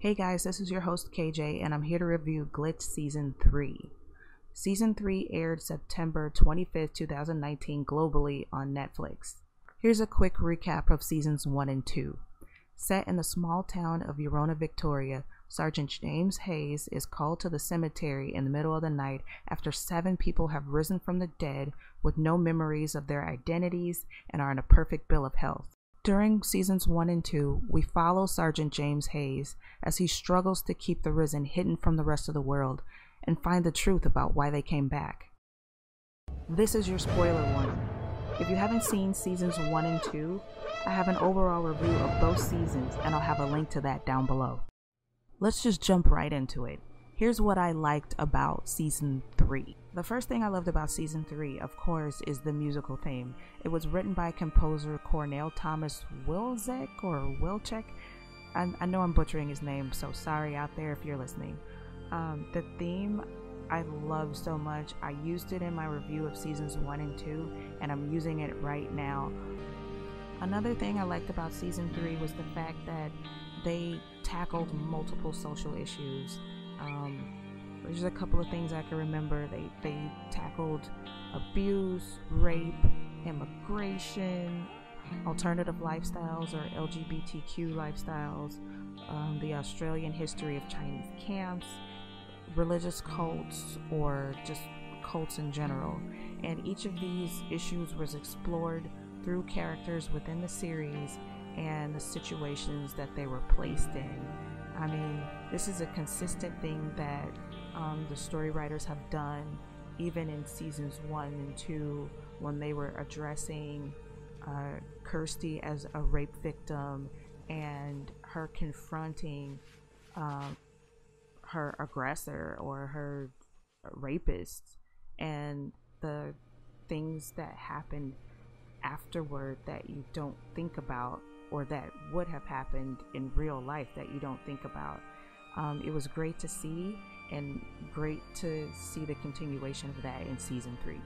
Hey guys, this is your host KJ, and I'm here to review Glitch Season 3. Season 3 aired September 25th, 2019, globally on Netflix. Here's a quick recap of Seasons 1 and 2. Set in the small town of Yoorana, Victoria, Sergeant James Hayes is called to the cemetery in the middle of the night after seven people have risen from the dead with no memories of their identities and are in a perfect bill of health. During seasons 1 and 2, we follow Sergeant James Hayes as he struggles to keep the risen hidden from the rest of the world and find the truth about why they came back. This is your spoiler warning. If you haven't seen seasons 1 and 2, I have an overall review of both seasons and I'll have a link to that down below. Let's just jump right into it. Here's what I liked about season 3. The first thing I loved about season 3, of course, is the musical theme. It was written by composer Cornel Thomas Wilczek or Wilczek. I, I know I'm butchering his name, so sorry out there if you're listening. Um, the theme I love so much. I used it in my review of seasons 1 and 2, and I'm using it right now. Another thing I liked about season 3 was the fact that they tackled multiple social issues. Um, there's a couple of things I can remember. They they tackled abuse, rape, immigration, alternative lifestyles or LGBTQ lifestyles, um, the Australian history of Chinese camps, religious cults, or just cults in general. And each of these issues was explored through characters within the series and the situations that they were placed in. I mean, this is a consistent thing that um, the story writers have done, even in seasons one and two, when they were addressing uh, Kirsty as a rape victim and her confronting uh, her aggressor or her rapist and the things that happened afterward that you don't think about or that would have happened in real life that you don't think about. Um, it was great to see and great to see the continuation of that in season three.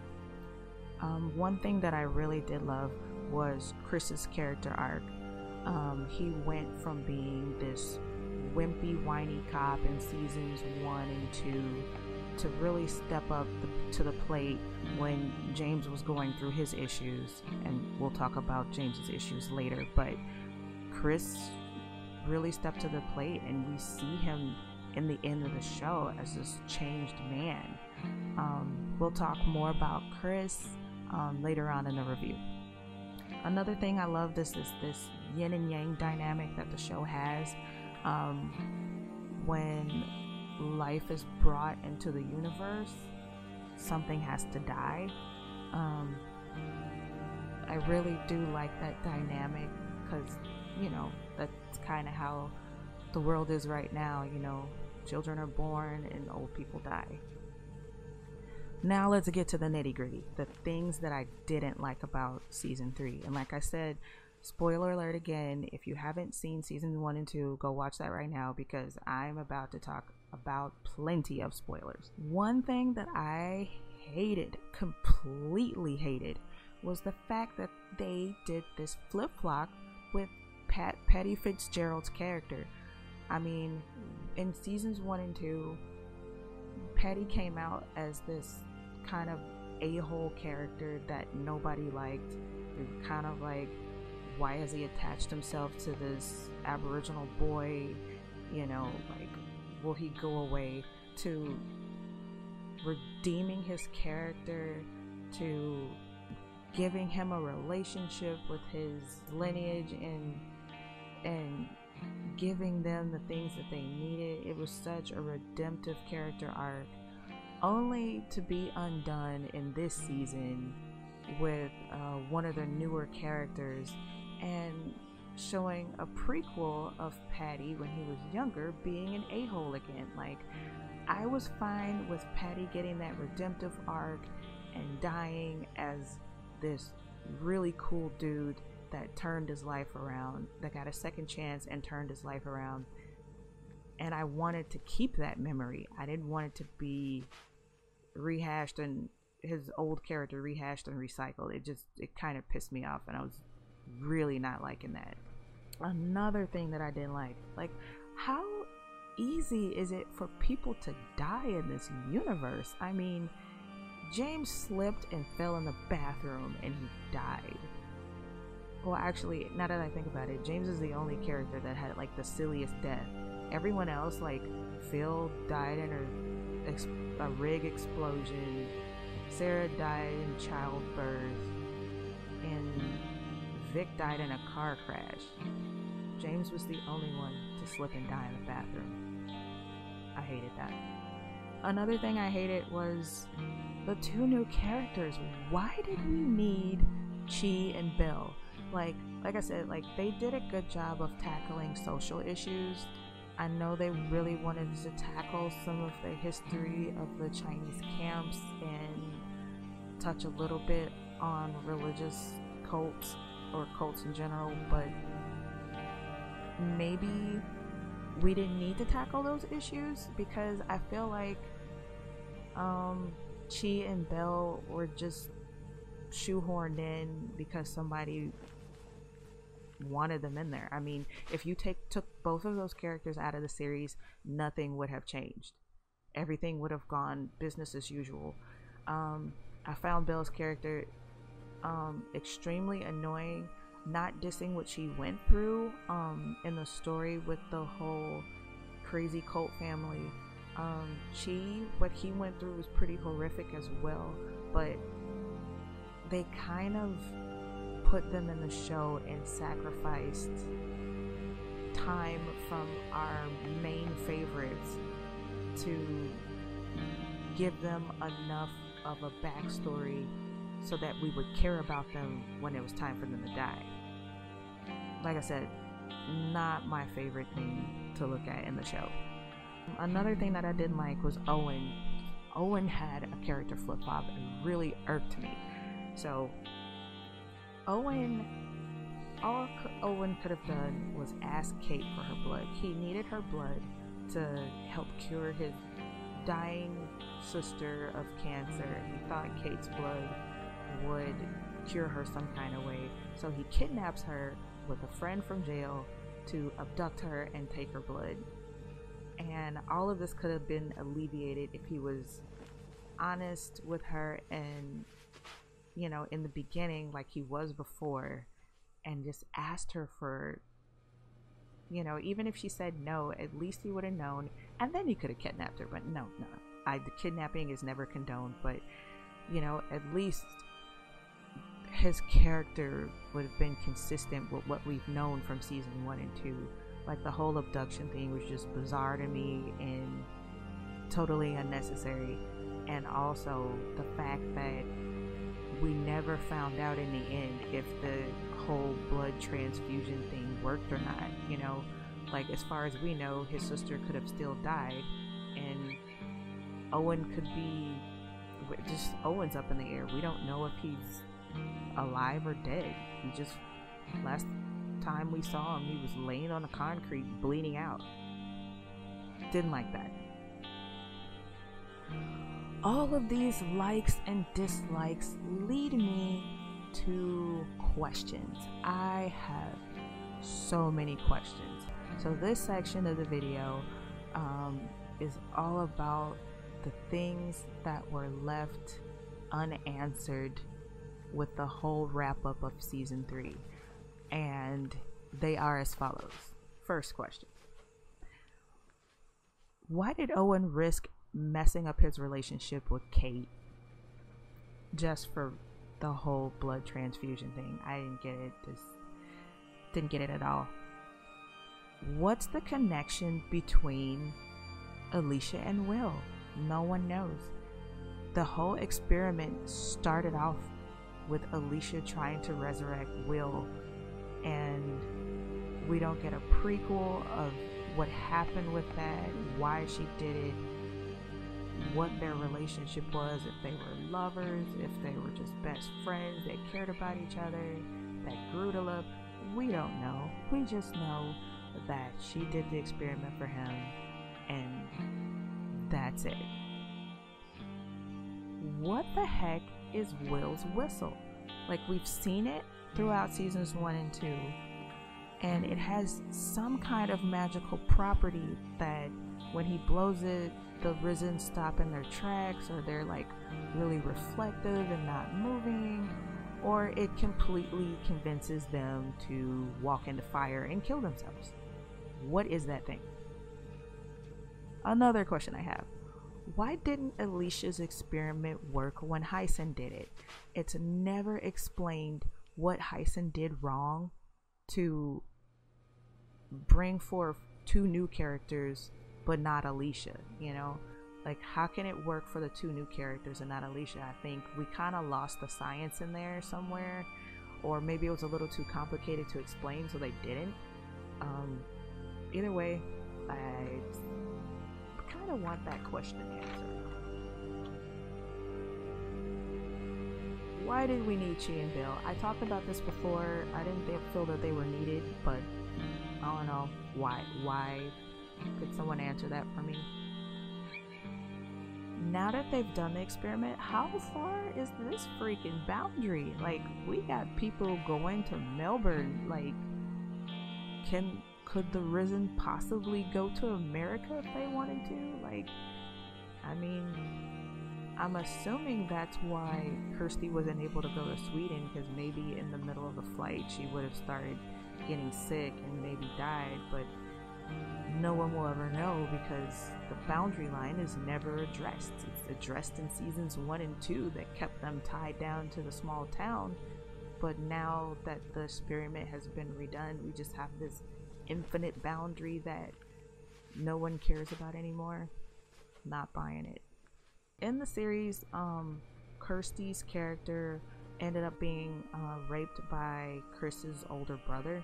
Um, one thing that I really did love was Chris's character arc. Um, he went from being this wimpy, whiny cop in seasons one and two to really step up the, to the plate when James was going through his issues, and we'll talk about James's issues later. But Chris really stepped to the plate, and we see him in the end of the show as this changed man. Um, we'll talk more about Chris um, later on in the review. Another thing I love this is this yin and yang dynamic that the show has. Um, when life is brought into the universe, something has to die. Um, I really do like that dynamic because, you know, that's kind of how the world is right now. You know, children are born and old people die. Now let's get to the nitty gritty, the things that I didn't like about season three. And like I said, spoiler alert again, if you haven't seen season one and two, go watch that right now because I'm about to talk about plenty of spoilers. One thing that I hated, completely hated, was the fact that they did this flip flop with Pat Paddy Fitzgerald's character. I mean, in seasons one and two, Paddy came out as this kind of a hole character that nobody liked. kind of like, why has he attached himself to this Aboriginal boy? You know, like will he go away to redeeming his character to giving him a relationship with his lineage and and giving them the things that they needed it was such a redemptive character arc only to be undone in this season with uh, one of the newer characters and showing a prequel of Paddy when he was younger being an a hole again. Like, I was fine with Paddy getting that redemptive arc and dying as this really cool dude that turned his life around, that got a second chance and turned his life around. And I wanted to keep that memory. I didn't want it to be rehashed and his old character rehashed and recycled. It just, it kind of pissed me off, and I was really not liking that. Another thing that I didn't like, like, how easy is it for people to die in this universe? I mean, James slipped and fell in the bathroom and he died. Well, actually, now that I think about it, James is the only character that had like the silliest death. Everyone else, like Phil, died in a, a rig explosion. Sarah died in childbirth, and Vic died in a car crash. James was the only one to slip and die in the bathroom. I hated that. Another thing I hated was the two new characters. Why did we need Chi and Bill? Like, like I said, like they did a good job of tackling social issues. I know they really wanted to tackle some of the history of the Chinese camps and touch a little bit on religious cults or cults in general, but maybe we didn't need to tackle those issues because I feel like um, Chi and Bell were just shoehorned in because somebody wanted them in there. I mean, if you take took both of those characters out of the series, nothing would have changed. Everything would have gone business as usual. Um, I found Bill's character um, extremely annoying, not dissing what she went through um, in the story with the whole crazy cult family. Um, she, what he went through was pretty horrific as well, but they kind of put them in the show and sacrificed time from our main favorites to give them enough of a backstory so that we would care about them when it was time for them to die. Like I said, not my favorite thing to look at in the show. Another thing that I didn't like was Owen. Owen had a character flip flop and really irked me. So, Owen, all Owen could have done was ask Kate for her blood. He needed her blood to help cure his dying sister of cancer. He thought Kate's blood would cure her some kind of way. So he kidnaps her with a friend from jail to abduct her and take her blood. And all of this could have been alleviated if he was honest with her and, you know, in the beginning, like he was before, and just asked her for, you know, even if she said no, at least he would have known. And then he could have kidnapped her. But no, no. I, the kidnapping is never condoned, but, you know, at least his character would have been consistent with what we've known from season one and two. Like the whole abduction thing was just bizarre to me and totally unnecessary. And also the fact that we never found out in the end if the whole blood transfusion thing worked or not. You know, like as far as we know, his sister could have still died, and Owen could be just Owen's up in the air. We don't know if he's alive or dead. He just last time we saw him, he was laying on the concrete, bleeding out. Didn't like that. All of these likes and dislikes lead me to questions. I have so many questions. So, this section of the video um, is all about the things that were left unanswered with the whole wrap up of season three. And they are as follows. First question Why did Owen risk messing up his relationship with Kate just for the whole blood transfusion thing? I didn't get it. Just didn't get it at all. What's the connection between Elishia and Will? No one knows. The whole experiment started off with Elishia trying to resurrect Will, and we don't get a prequel of what happened with that, why she did it, what their relationship was, if they were lovers, if they were just best friends that cared about each other, that grew to love. We don't know. We just know that she did the experiment for him, and that's it. What the heck is Will's whistle. Like we've seen it throughout seasons one and two, and it has some kind of magical property that when he blows it, the risen stop in their tracks or they're like really reflective and not moving, or it completely convinces them to walk into fire and kill themselves. What is that thing? Another question I have why didn't Elishia's experiment work when Hyson did it? It's never explained what Hyson did wrong to bring forth two new characters but not Elishia, you know? Like, how can it work for the two new characters and not Elishia? I think we kind of lost the science in there somewhere, or maybe it was a little too complicated to explain, so they didn't. Um, either way, I kind of want that question answered. Why did we need Chi and Bill? I talked about this before. I didn't feel that they were needed, but I don't know why. Why? Could someone answer that for me? Now that they've done the experiment, how far is this freaking boundary? Like, we got people going to Melbourne. Like, can could the Risen possibly go to America if they wanted to? Like, I mean, I'm assuming that's why Kirsty wasn't able to go to Sweden because maybe in the middle of the flight she would have started getting sick and maybe died, but no one will ever know because the boundary line is never addressed. It's addressed in seasons one and two that kept them tied down to the small town, but now that the experiment has been redone, we just have this infinite boundary that no one cares about anymore. Not buying it. In the series, um, Kirsty's character ended up being uh, raped by Chris's older brother,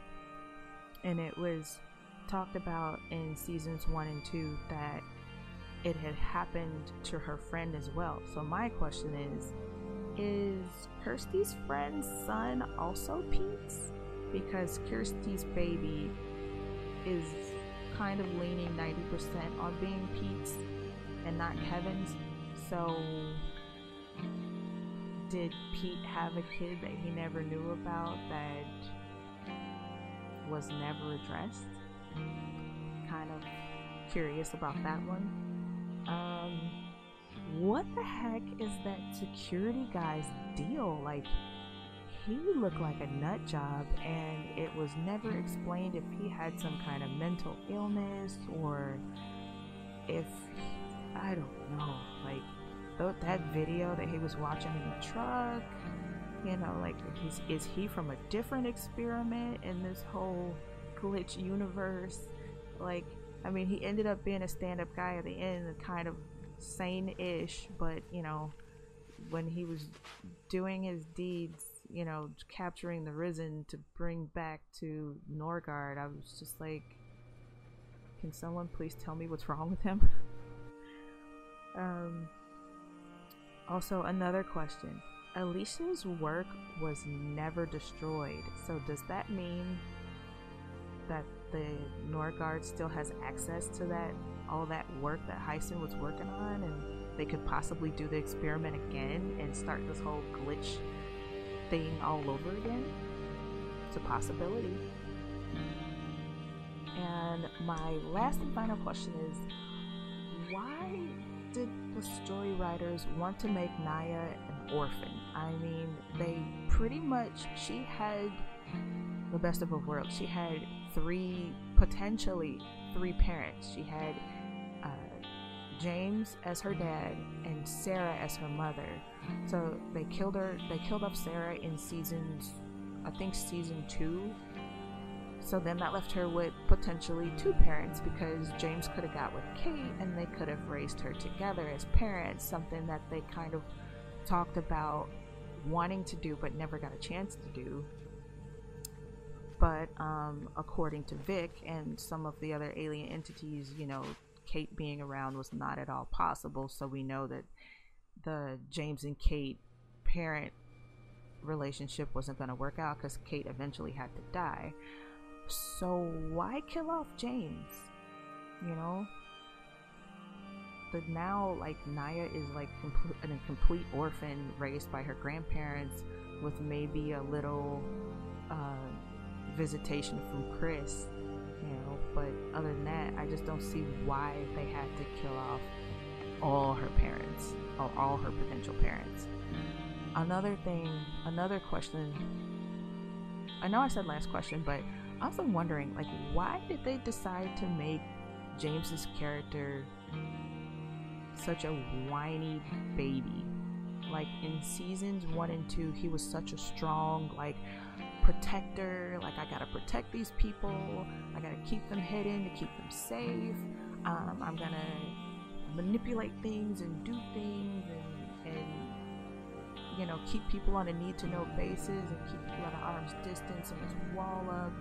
and it was talked about in seasons one and two that it had happened to her friend as well. So my question is, is Kirsty's friend's son also Pete's? Because Kirsty's baby is kind of leaning 90% on being Pete's and not Kevin's. So, did Pete have a kid that he never knew about that was never addressed? Kind of curious about that one. Um, what the heck is that security guy's deal? Like, he looked like a nut job, and it was never explained if he had some kind of mental illness or if I don't know, like that video that he was watching in the truck. You know, like is is he from a different experiment in this whole glitch universe? Like, I mean, he ended up being a stand-up guy at the end, kind of sane-ish, but you know, when he was doing his deeds you know, capturing the Risen to bring back to Norgard, I was just like, can someone please tell me what's wrong with him? um, also, another question. Elishia's work was never destroyed, so does that mean that the Norgard still has access to that, all that work that Hyson was working on, and they could possibly do the experiment again and start this whole glitch thing all over again. It's a possibility. And my last and final question is why did the story writers want to make Naya an orphan? I mean, they pretty much, she had the best of both worlds. She had three, potentially three parents. She had uh, James as her dad and Sarah as her mother. So they killed her. They killed off Sarah in seasons, I think season two. So then that left her with potentially two parents because James could have got with Kate and they could have raised her together as parents. Something that they kind of talked about wanting to do but never got a chance to do. But um, according to Vic and some of the other alien entities, you know, Kate being around was not at all possible. So we know that the James and Kate parent relationship wasn't going to work out because Kate eventually had to die. So why kill off James? You know? But now, like, Naya is like complete, a complete orphan raised by her grandparents with maybe a little uh, visitation from Chris, you know. But other than that, I just don't see why they had to kill off all her parents or all her potential parents. Another thing, another question. I know I said last question, but I'm also wondering, like, why did they decide to make James's character such a whiny baby? Like in seasons one and two, he was such a strong, like, protector. Like, I gotta protect these people. I gotta keep them hidden to keep them safe. Um, I'm gonna manipulate things and do things and, and you know, keep people on a need to know basis and keep people at an arm's distance and his wall up,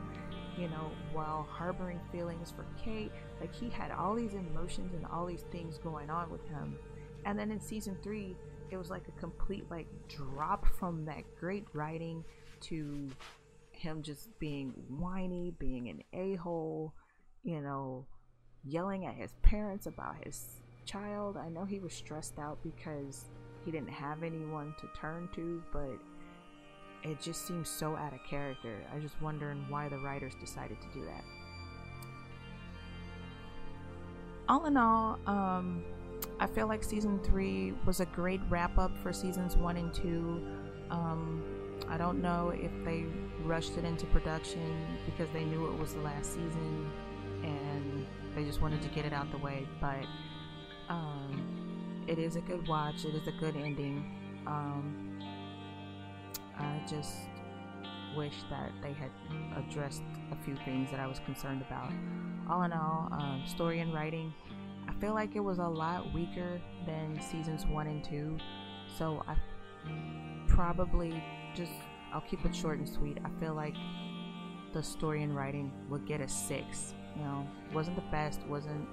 you know, while harboring feelings for Kate. Like he had all these emotions and all these things going on with him. And then in season three, it was like a complete like drop from that great writing to him just being whiny, being an a hole, you know, yelling at his parents about his child. I know he was stressed out because he didn't have anyone to turn to, but it just seems so out of character. I just wondering why the writers decided to do that. All in all, um, I feel like season three was a great wrap up for seasons one and two. Um, I don't know if they rushed it into production because they knew it was the last season and they just wanted to get it out the way, but um, it is a good watch. It is a good ending. Um, I just wish that they had addressed a few things that I was concerned about. All in all, um, story and writing, I feel like it was a lot weaker than seasons one and two. So I probably just I'll keep it short and sweet. I feel like the story and writing would get a six. You know, wasn't the best, wasn't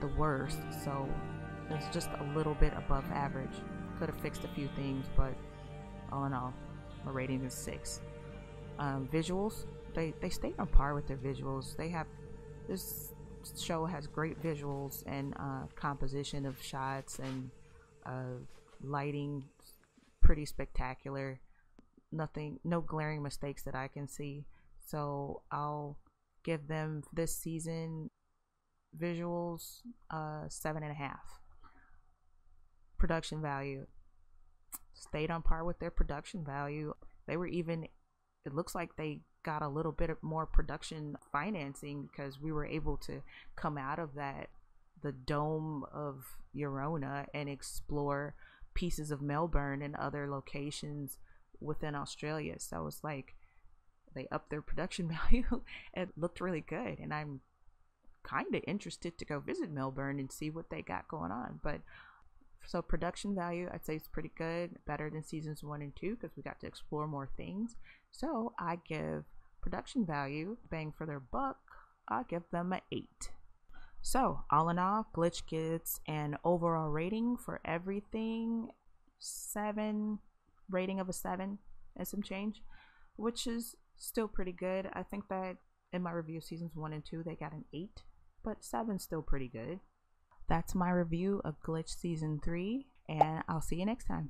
the worst, so it's just a little bit above average. Could have fixed a few things, but all in all, my rating is six. Um, visuals, they they stayed on par with their visuals. They have this show has great visuals and uh, composition of shots and uh, lighting, pretty spectacular. Nothing, no glaring mistakes that I can see. So I'll give them this season visuals uh seven and a half. Production value. Stayed on par with their production value. They were even it looks like they got a little bit more production financing because we were able to come out of that the dome of Yoorana and explore pieces of Melbourne and other locations within Australia. So it's like they upped their production value. it looked really good, and I'm kind of interested to go visit Melbourne and see what they got going on. But so production value, I'd say it's pretty good, better than seasons one and two because we got to explore more things. So I give production value, bang for their buck, I give them an eight. So all in all, Glitch gets an overall rating for everything seven, rating of a seven and some change, which is still pretty good. I think that in my review seasons one and two, they got an eight but seven's still pretty good. That's my review of Glitch Season 3, and I'll see you next time.